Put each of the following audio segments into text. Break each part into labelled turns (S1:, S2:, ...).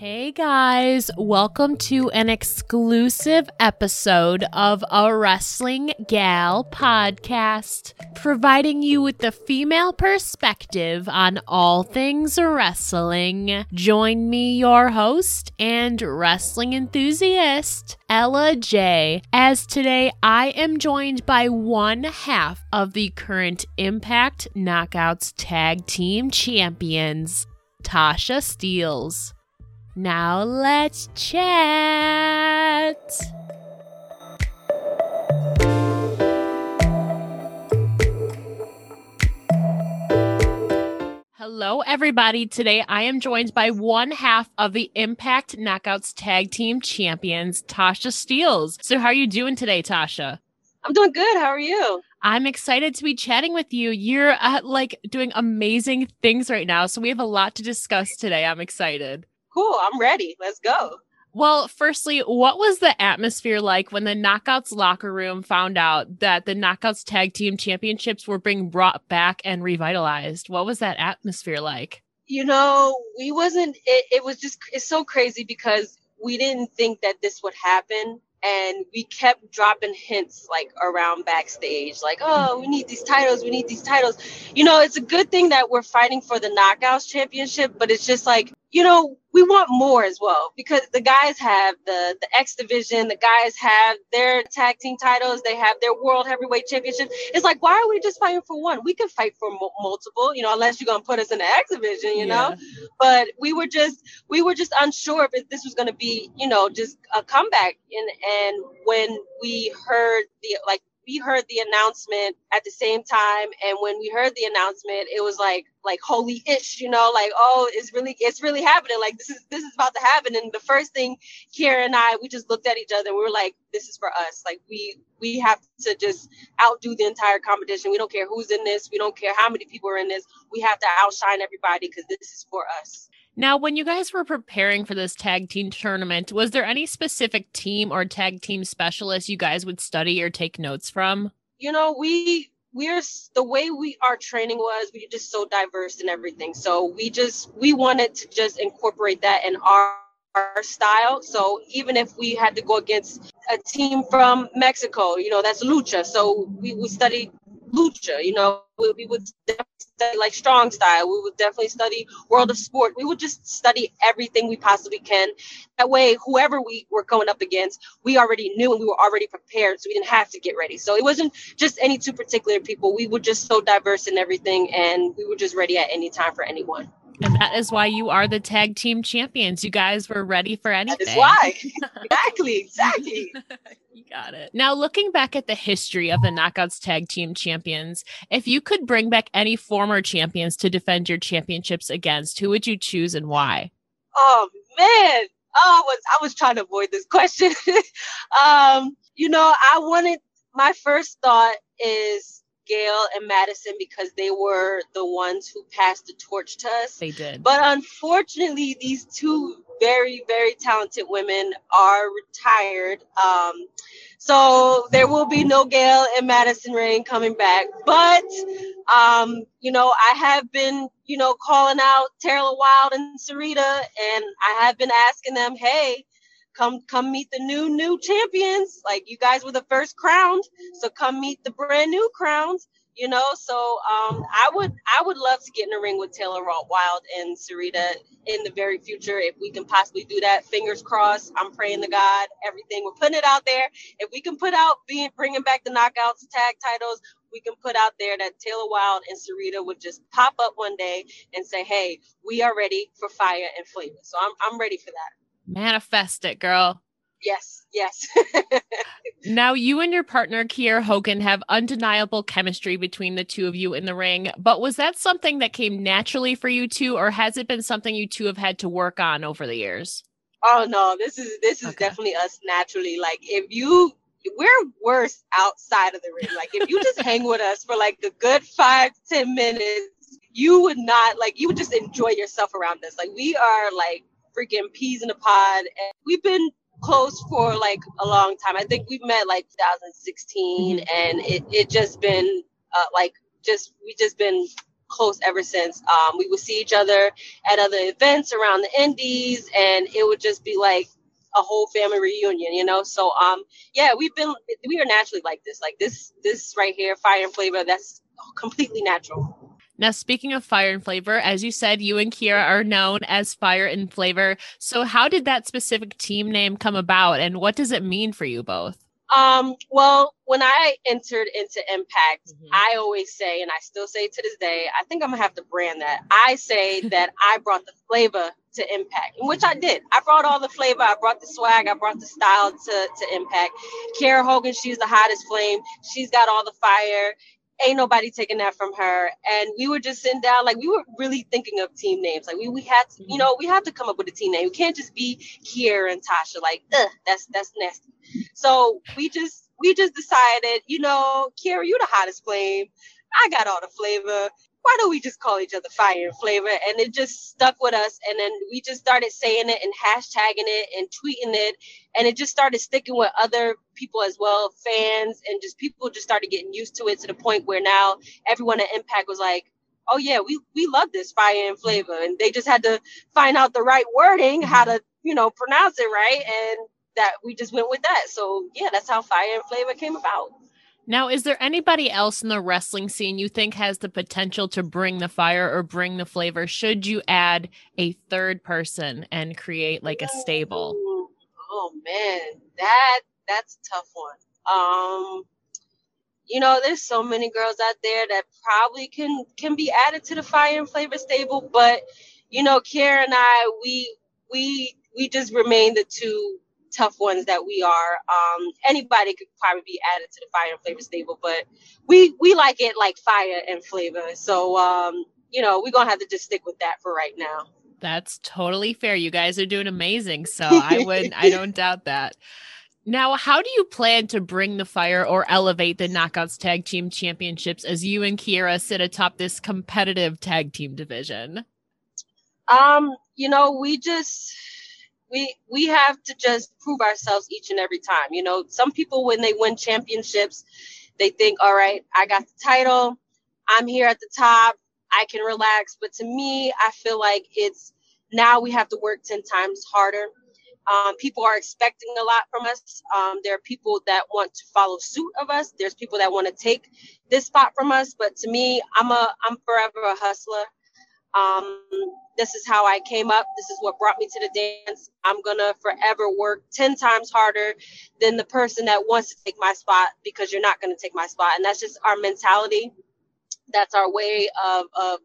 S1: Hey guys, welcome to an exclusive episode of a Wrestling Gal podcast, providing you with the female perspective on all things wrestling. Join me, your host and wrestling enthusiast, Ella J, as today I am joined by one half of the current Impact Knockouts Tag Team Champions, Tasha Steelz. Now let's chat. Hello, everybody. Today I am joined by one half of the Impact Knockouts Tag Team Champions, Tasha Steelz. So, how are you doing today, Tasha?
S2: I'm doing good. How are you?
S1: I'm excited to be chatting with you. You're uh, like doing amazing things right now. So, we have a lot to discuss today. I'm excited
S2: cool. I'm ready. Let's go.
S1: Well, firstly, what was the atmosphere like when the Knockouts locker room found out that the Knockouts Tag Team Championships were being brought back and revitalized? What was that atmosphere like?
S2: You know, we wasn't, it, it was just, it's so crazy because we didn't think that this would happen and we kept dropping hints like around backstage like oh we need these titles we need these titles you know it's a good thing that we're fighting for the knockouts championship but it's just like you know we want more as well because the guys have the the X division, the guys have their tag team titles, they have their world heavyweight championship. It's like why are we just fighting for one? We can fight for m- multiple, you know, unless you're gonna put us in the X division, you yeah. know. But we were just we were just unsure if this was gonna be, you know, just a comeback. And and when we heard the like we heard the announcement at the same time and when we heard the announcement it was like like holy ish you know like oh it's really it's really happening. Like this is this is about to happen. And the first thing Kiera and I we just looked at each other. And we were like this is for us. Like we we have to just outdo the entire competition. We don't care who's in this. We don't care how many people are in this. We have to outshine everybody because this is for us
S1: now, when you guys were preparing for this tag team tournament, was there any specific team or tag team specialist you guys would study or take notes from?
S2: You know, we we're the way we our training was we are just so diverse and everything. So we just we wanted to just incorporate that in our our style. So even if we had to go against a team from mexico you know that's lucha. So we we study lucha. You know, we, we would study like strong style. We would definitely study world of sport. We would just study everything we possibly can. That way, whoever we were going up against, we already knew and we were already prepared, so we didn't have to get ready. So it wasn't just any two particular people. We were just so diverse in everything, and we were just ready at any time for anyone.
S1: And that is why you are the tag team champions. You guys were ready for anything.
S2: That is why. exactly. Exactly.
S1: you got it. Now, looking back at the history of the Knockouts Tag Team Champions, if you could bring back any former champions to defend your championships against, who would you choose and why?
S2: Oh man, oh, I was I was trying to avoid this question. um, you know, I wanted my first thought is Gail and Madison because they were the ones who passed the torch to us.
S1: They did.
S2: But unfortunately, these two very, very talented women are retired. Um, so there will be no Gail and Madison Rayne coming back. But, um, you know, I have been, you know, calling out Taylor Wilde and Sarita, and I have been asking them, hey, come come meet the new new champions. Like you guys were the first crowned so come meet the brand new crowns you know? So um i would i would love to get in the ring with taylor wilde and sarita in the very future if we can possibly do that. Fingers crossed. I'm praying to god everything. We're putting it out there. If we can put out being bringing back the knockouts tag titles we can put out there that taylor wilde and sarita would just pop up one day and say hey we are ready for fire and flavor. So i'm, I'm ready for that
S1: Manifest it, girl.
S2: Yes, yes.
S1: now, you and your partner, Kiera Hogan, have undeniable chemistry between the two of you in the ring. But was that something that came naturally for you two, or has it been something you two have had to work on over the years?
S2: Oh no, this is this is okay. definitely us naturally. Like if you we're worse outside of the ring. Like if you just hang with us for like a good five, ten minutes, you would not like you would just enjoy yourself around us. Like we are like freaking peas in a pod. And we've been close for like a long time. I think we've met like 2016 mm-hmm. and it, it just been uh, like just we just been close ever since. Um, we would see each other at other events around the Indies, and it would just be like a whole family reunion, you know. So um, yeah, we've been we are naturally like this, like this this right here, fire and flavor. That's completely natural.
S1: Now, speaking of fire and flavor, as you said, you and Kiera are known as Fire and Flavor. So, how did that specific team name come about, and what does it mean for you both?
S2: Um, well, when I entered into Impact, mm-hmm. I always say, and I still say to this day, I think I'm gonna have to brand that. I say that I brought the flavor to Impact, which I did. I brought all the flavor, I brought the swag, I brought the style to, to Impact. Kiera Hogan, she's the hottest flame. She's got all the fire ain't nobody taking that from her. And we were just sitting down, like we were really thinking of team names. Like we, we had to, you mm-hmm. know, we have to come up with a team name. We can't just be Kiera and Tasha. Like, ugh, that's that's nasty. So we just we just decided, you know, Kiera, you the hottest flame. I got all the flavor why don't we just call each other fire and flavor? And it just stuck with us. And then we just started saying it and hashtagging it and tweeting it. And it just started sticking with other people as well fans. And just people just started getting used to it to the point where now everyone at impact was like oh yeah we we love this fire and flavor. And they just had to find out the right wording how to you know pronounce it right. And that we just went with that. So yeah that's how fire and flavor came about
S1: now, is there anybody else in the wrestling scene you think has the potential to bring the fire or bring the flavor? Should you add a third person and create like a stable?
S2: Oh man, that that's a tough one. Um, you know, there's so many girls out there that probably can can be added to the fire and flavor stable, but you know, Kiera and I, we we we just remain the two tough ones that we are. Um, anybody could probably be added to the fire and flavor stable, but we we like it like fire and flavor. So um, you know, we're gonna have to just stick with that for right now.
S1: That's totally fair. You guys are doing amazing. So I would I don't doubt that. Now, how do you plan to bring the fire or elevate the Knockouts Tag Team Championships as you and Kiera sit atop this competitive tag team division?
S2: Um, you know, we just we we have to just prove ourselves each and every time. You know, some people when they win championships, they think, all right, I got the title, I'm here at the top, I can relax. But to me, I feel like it's now we have to work 10 times harder. Um, people are expecting a lot from us. Um, there are people that want to follow suit of us. There's people that want to take this spot from us. But to me, I'm a I'm forever a hustler. Um, this is how I came up. This is what brought me to the dance. I'm gonna forever work 10 times harder than the person that wants to take my spot because you're not gonna take my spot. And that's just our mentality. That's our way of of,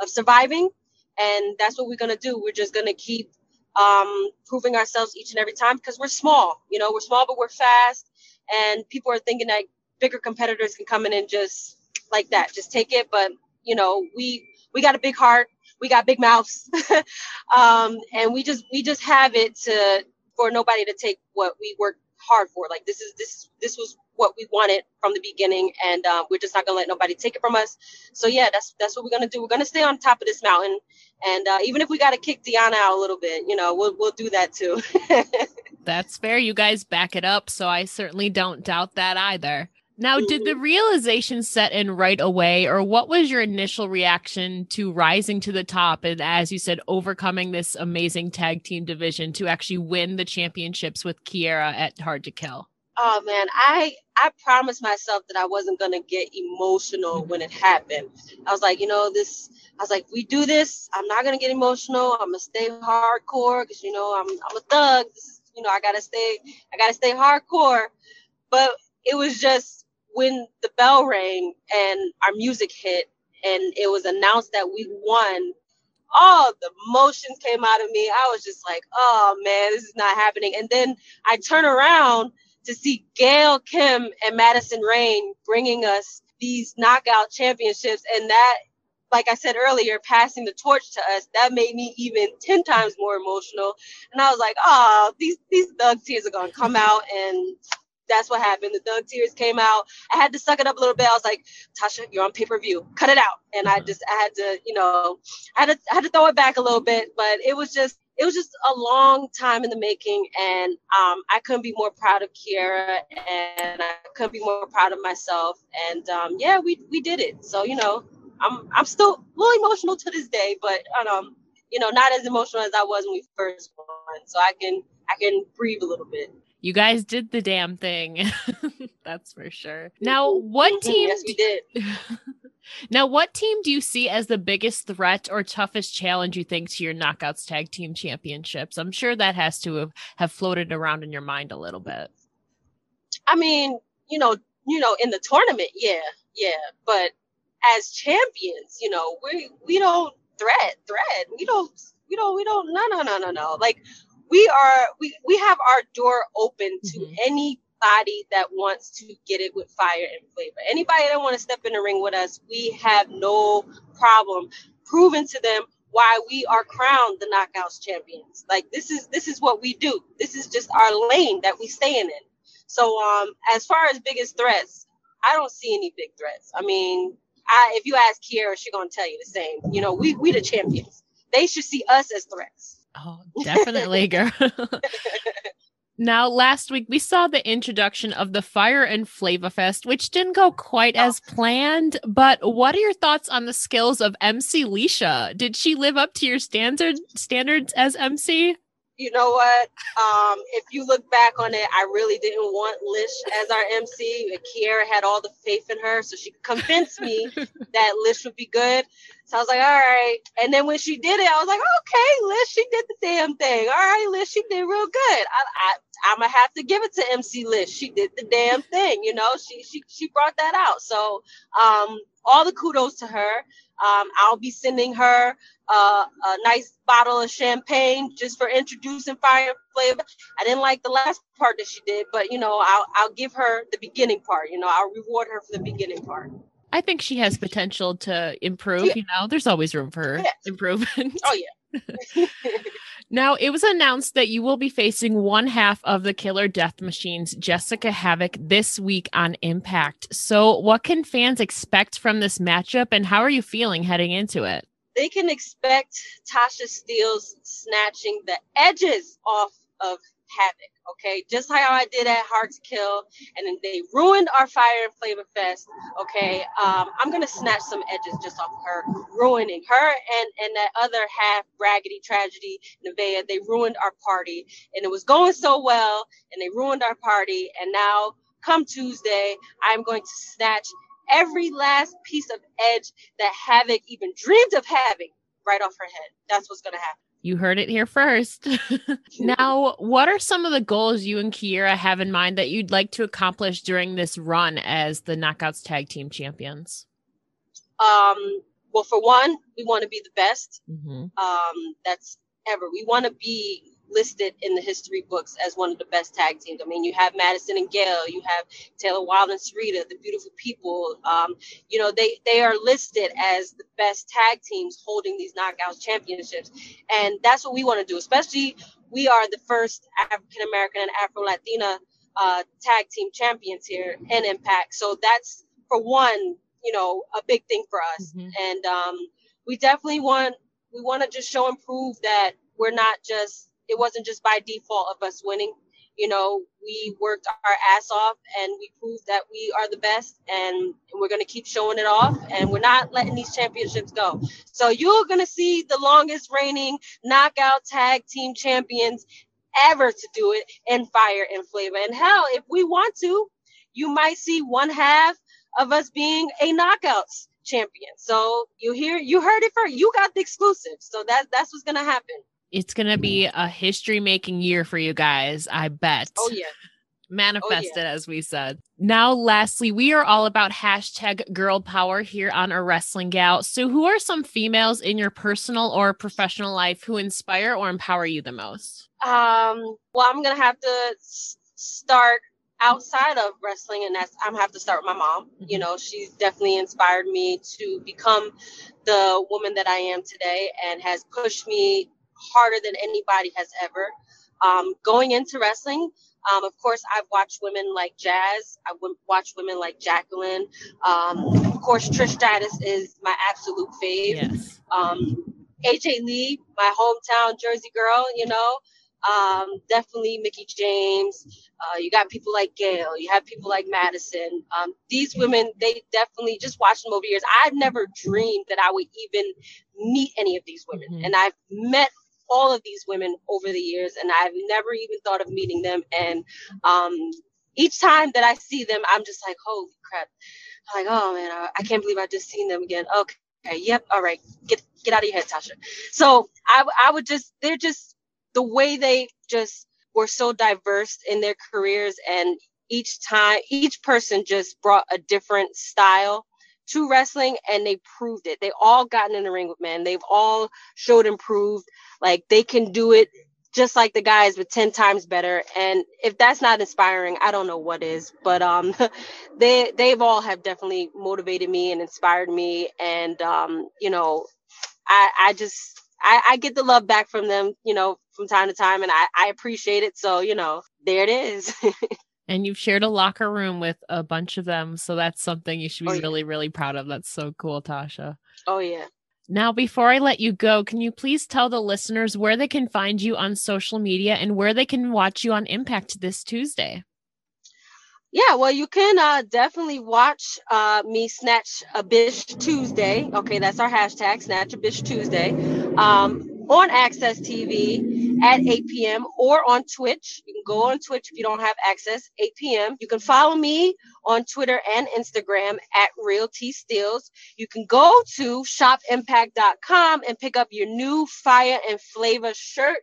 S2: of surviving. And that's what we're gonna do. We're just gonna keep um, proving ourselves each and every time because we're small. You know, we're small, but we're fast. And people are thinking that bigger competitors can come in and just like that, just take it. But you know, we we got a big heart, we got big mouths, um, and we just we just have it to for nobody to take what we worked hard for. Like this is this this was what we wanted from the beginning, and uh, we're just not gonna let nobody take it from us. So yeah, that's that's what we're gonna do. We're gonna stay on top of this mountain, and uh, even if we gotta kick Deanna out a little bit, you know, we'll we'll do that too.
S1: that's fair. You guys back it up, so I certainly don't doubt that either. Now, did the mm-hmm. realization set in right away, or what was your initial reaction to rising to the top and, as you said, overcoming this amazing tag team division to actually win the championships with Kiera at Hard to Kill?
S2: Oh man, I I promised myself that I wasn't gonna get emotional when it happened. I was like, you know, this. I was like, we do this. I'm not gonna get emotional. I'm gonna stay hardcore because you know I'm I'm a thug. This is, you know, I gotta stay. I gotta stay hardcore. But it was just when the bell rang and our music hit and it was announced that we won, all the emotions came out of me. I was just like, oh man, this is not happening. And then I turn around to see Gail Kim and Madison Rayne bringing us these knockout championships. And that, like I said earlier, passing the torch to us, that made me even 10 times more emotional. And I was like, oh, these, these thug tears are going to come out and that's what happened. The Doug tears came out. I had to suck it up a little bit. I was like, Tasha, you're on pay per view. Cut it out. And I mm-hmm. just, I had to, you know, I had to, I had to throw it back a little bit. But it was just, it was just a long time in the making. And um, I couldn't be more proud of Kiera, and I couldn't be more proud of myself. And um, yeah, we we did it. So you know, I'm I'm still a little emotional to this day, but um, you know, not as emotional as I was when we first won. So I can I can breathe a little bit.
S1: You guys did the damn thing. That's for sure. Now, what team?
S2: yes, we did.
S1: now, what team do you see as the biggest threat or toughest challenge you think to your knockouts tag team championships? I'm sure that has to have, have floated around in your mind a little bit.
S2: I mean, you know, you know, in the tournament, yeah, yeah, but as champions, you know, we we don't threat, threat. We don't, we don't, we don't. No, no, no, no, no. Like we are we we have our door open to mm-hmm. anybody that wants to get it with fire and flavor. Anybody that want to step in the ring with us, we have no problem proving to them why we are crowned the knockouts champions. Like this is this is what we do. This is just our lane that we staying in. So um as far as biggest threats, I don't see any big threats. I mean, I if you ask Kiera, she's gonna tell you the same. You know, we we the champions. They should see us as threats.
S1: Oh, definitely, girl. now, last week we saw the introduction of the Fire and Flava Fest, which didn't go quite oh. as planned. But what are your thoughts on the skills of MC Leisha? Did she live up to your standard standards as MC?
S2: you know what? Um, if you look back on it, I really didn't want Lish as our MC. Kiera had all the faith in her, so she convinced me that Lish would be good. So I was like, all right. And then when she did it, I was like, okay, Lish, she did the damn thing. All right, Lish, she did real good. I, I, I'm gonna have to give it to MC Lish. She did the damn thing. You know, she she she brought that out. So um, all the kudos to her. Um, I'll be sending her uh, a nice bottle of champagne just for introducing Fire Flava. I didn't like the last part that she did, but you know, I'll I'll give her the beginning part. You know, I'll reward her for the beginning part.
S1: I think she has potential to improve. Yeah. You know, there's always room for improvement.
S2: Oh yeah.
S1: now it was announced that you will be facing one half of the Killer Death Machines, Jessica Havok, this week on Impact. So, what can fans expect from this matchup, and how are you feeling heading into it?
S2: They can expect Tasha Steelz snatching the edges off of Havok. Okay, just how I did at Hard to Kill, and then they ruined our Fire and Flava Fest. Okay, um, I'm gonna snatch some edges just off of her, ruining her and and that other half raggedy tragedy, Nevaeh. They ruined our party, and it was going so well, and they ruined our party, and now come Tuesday, I'm going to snatch every last piece of edge that Havok even dreamed of having right off her head. That's what's gonna happen.
S1: You heard it here first. now, what are some of the goals you and Kiera have in mind that you'd like to accomplish during this run as the Knockouts Tag Team Champions?
S2: Um, well, for one, we want to be the best mm-hmm. um, that's ever. We want to be listed in the history books as one of the best tag teams. I mean, you have Madison and Gail, you have Taylor Wilde and Sarita, the beautiful people. Um, you know, they they are listed as the best tag teams holding these knockouts championships, and that's what we want to do. Especially, we are the first African American and Afro Latina uh, tag team champions here in Impact. So that's for one, you know, a big thing for us, mm-hmm. and um, we definitely want we want to just show and prove that we're not just it wasn't just by default of us winning. You know, we worked our ass off and we proved that we are the best and we're going to keep showing it off and we're not letting these championships go. So you're going to see the longest reigning knockout tag team champions ever to do it in fire and Flava. And hell, if we want to, you might see one half of us being a knockouts champion. So you hear you heard it first. You got the exclusive. So that that's what's gonna happen.
S1: It's going to be a history making year for you guys, I bet.
S2: Oh, yeah.
S1: Manifested, oh, yeah. as we said. Now, lastly, we are all about hashtag girl power here on a wrestling gal. So, who are some females in your personal or professional life who inspire or empower you the most?
S2: Um, well, I'm going to have to start outside of wrestling and that's i'm gonna have to start with my mom you mm-hmm. know she's definitely inspired me to become the woman that i am today and has pushed me harder than anybody has ever. Um, going into wrestling, um, of course, I've watched women like Jazz. I have watched women like Jacqueline. Um, of course, Trish Stratus is my absolute fave. Yes. Um, AJ Lee, my hometown Jersey girl, you know. um, definitely Mickie James. Uh, you got people like Gail. You have people like Madison. Um, these women, they definitely just watching them over years. I've never dreamed that I would even meet any of these women, mm-hmm. and I've met all of these women over the years, and I've never even thought of meeting them. And um, each time that I see them, I'm just like, holy crap! I'm like, oh man, I, I can't believe I just seen them again. Okay. Okay, yep, all right. Get get out of your head, Tasha. So I I would just they're just the way they just were so diverse in their careers and each time each person just brought a different style to wrestling and they proved it. They all gotten in the ring with men. They've all showed improved. Like they can do it just like the guys but 10 times better and if that's not inspiring i don't know what is but um they they've all have definitely motivated me and inspired me and um you know i i just I, I get the love back from them, you know, from time to time, and I, I appreciate it. So, you know, there it is.
S1: and you've shared a locker room with a bunch of them. So that's something you should be oh, yeah. really, really proud of. That's so cool, Tasha.
S2: Oh, yeah.
S1: Now, before I let you go, can you please tell the listeners where they can find you on social media and where they can watch you on Impact this Tuesday?
S2: Yeah, well, you can uh, definitely watch uh, me snatch a bitch Tuesday. Okay, that's our hashtag, snatch a bitch Tuesday, um, on AXS TV at 8 p.m. or on Twitch. You can go on Twitch if you don't have access, 8 p.m. You can follow me on Twitter and Instagram at Real T Steelz. You can go to shopimpact.com and pick up your new Fire and Flavor shirt.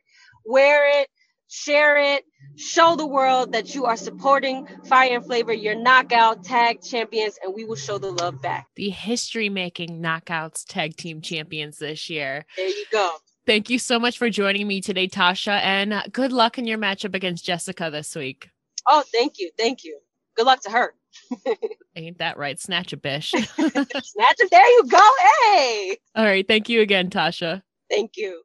S2: Wear it share it, show the world that you are supporting Fire and Flavor, your knockout tag champions, and we will show the love back.
S1: The history making knockouts tag team champions this year.
S2: There you go.
S1: Thank you so much for joining me today, Tasha, and good luck in your matchup against Jessica this week.
S2: Oh, thank you. Thank you. Good luck to her.
S1: Ain't that right? Snatch a bish.
S2: Snatch it. There you go. Hey.
S1: All right. Thank you again, Tasha.
S2: Thank you.